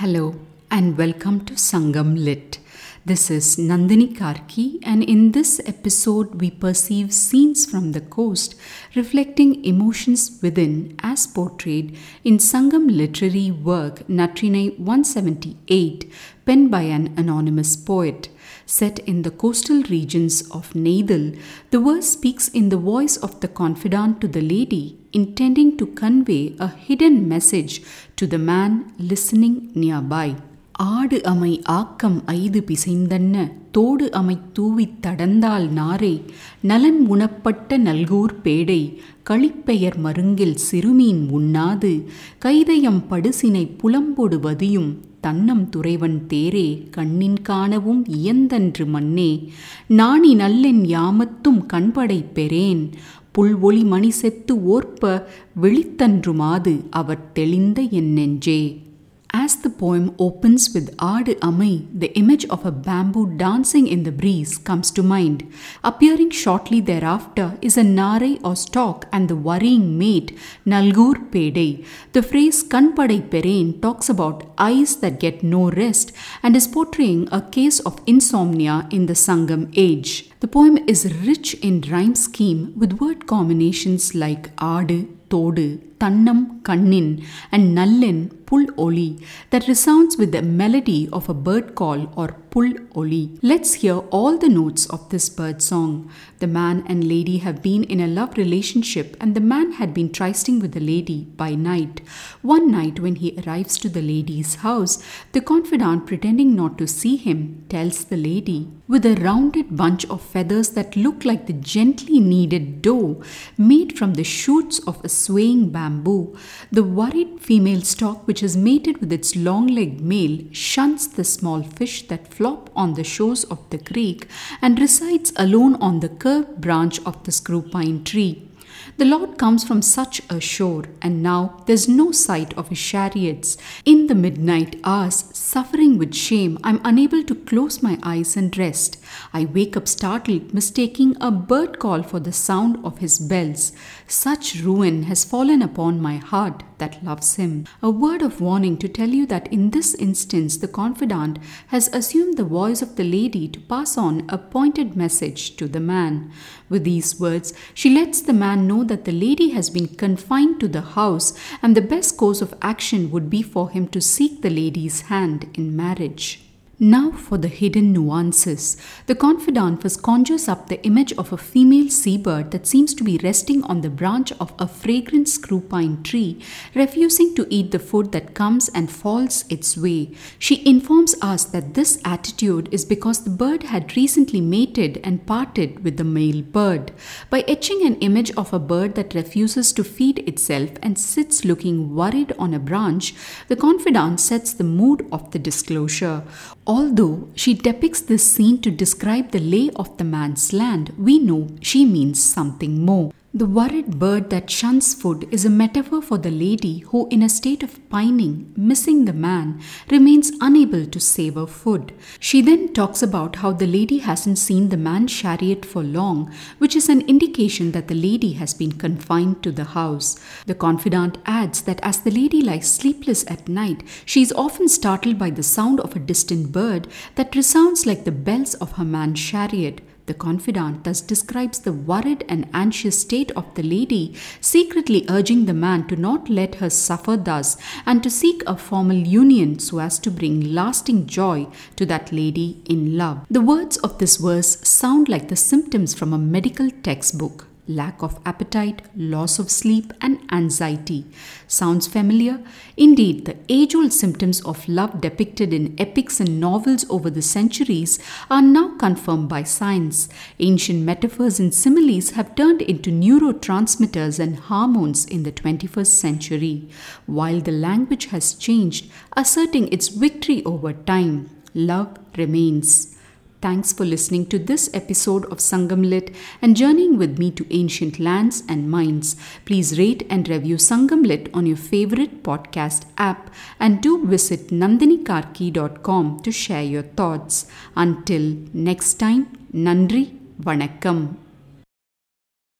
Hello and welcome to Sangam Lit. This is Nandini Karki, and in this episode, we perceive scenes from the coast reflecting emotions within as portrayed in Sangam literary work Natrinai 178, penned by an anonymous poet. Set in the coastal regions of Neythal, the verse speaks in the voice of the confidant to the lady intending to convey a hidden message to the man listening nearby. ஆடு அமை ஆக்கம் ஐது பிசைந்தன்ன தோடு அமை தூவித் தடந்தால் நாரை நலன் உணப்பட்ட நல்கூர் பேடை களிப்பெயர் மருங்கில் சிறுமீன் உண்ணாது கைதயம் படுசினை புலம்பொடுவதியும் தன்னம் துறைவன் தேரே கண்ணின் காணவும் இயந்தன்று மன்னே நாணி நல்லென் யாமத்தும் கண்படை பெறேன் புல்வொளி மணி செத்து ஓர்ப்ப வெளித்தன்றுமாது அவர் தெளிந்த என் நெஞ்சே. As the poem opens with Adu Amai, the image of a bamboo dancing in the breeze comes to mind. Appearing shortly thereafter is a narai or stalk and the worrying mate, Nalgur Pede. The phrase Kanpadai Perain talks about eyes that get no rest and is portraying a case of insomnia in the Sangam age. The poem is rich in rhyme scheme with word combinations like Adu, Todu, Tannam, Kannin, and Nallin, Pul Oli, that resounds with the melody of a bird call or Pul Oli. Let's hear all the notes of this bird song. The man and lady have been in a love relationship, and the man had been trysting with the lady by night. One night, when he arrives to the lady's house, the confidant, pretending not to see him, tells the lady, with a rounded bunch of feathers that look like the gently kneaded dough made from the shoots of a swaying bamboo, the worried female stork, which is mated with its long legged male, shuns the small fish that flop on the shores of the creek and resides alone on the curved branch of the screw pine tree. The Lord comes from such a shore, and now there's no sight of his chariots. In the midnight hours, suffering with shame, I'm unable to close my eyes and rest. I wake up startled, mistaking a bird call for the sound of his bells. Such ruin has fallen upon my heart that loves him. A word of warning to tell you that in this instance, the confidant has assumed the voice of the lady to pass on a pointed message to the man. With these words, she lets the man know that the lady has been confined to the house and the best course of action would be for him to seek the lady's hand in marriage. Now for the hidden nuances. The confidant first conjures up the image of a female seabird that seems to be resting on the branch of a fragrant screw pine tree, refusing to eat the food that comes and falls its way. She informs us that this attitude is because the bird had recently mated and parted with the male bird. By etching an image of a bird that refuses to feed itself and sits looking worried on a branch, the confidant sets the mood of the disclosure. Although she depicts this scene to describe the lay of the man's land, we know she means something more. The worried bird that shuns food is a metaphor for the lady who, in a state of pining, missing the man, remains unable to savor food. She then talks about how the lady hasn't seen the man's chariot for long, which is an indication that the lady has been confined to the house. The confidant adds that as the lady lies sleepless at night, she is often startled by the sound of a distant bird that resounds like the bells of her man's chariot. The confidant thus describes the worried and anxious state of the lady, secretly urging the man to not let her suffer thus and to seek a formal union so as to bring lasting joy to that lady in love. The words of this verse sound like the symptoms from a medical textbook lack of appetite, loss of sleep, and anxiety. Sounds familiar? Indeed, the age old symptoms of love depicted in epics and novels over the centuries are now confirmed by science. Ancient metaphors and similes have turned into neurotransmitters and hormones in the 21st century. While the language has changed, asserting its victory over time, love remains. Thanks for listening to this episode of Sangam Lit and journeying with me to ancient lands and minds. Please rate and review Sangam Lit on your favorite podcast app and do visit nandinikarki.com to share your thoughts. Until next time, Nandri Vanakkam.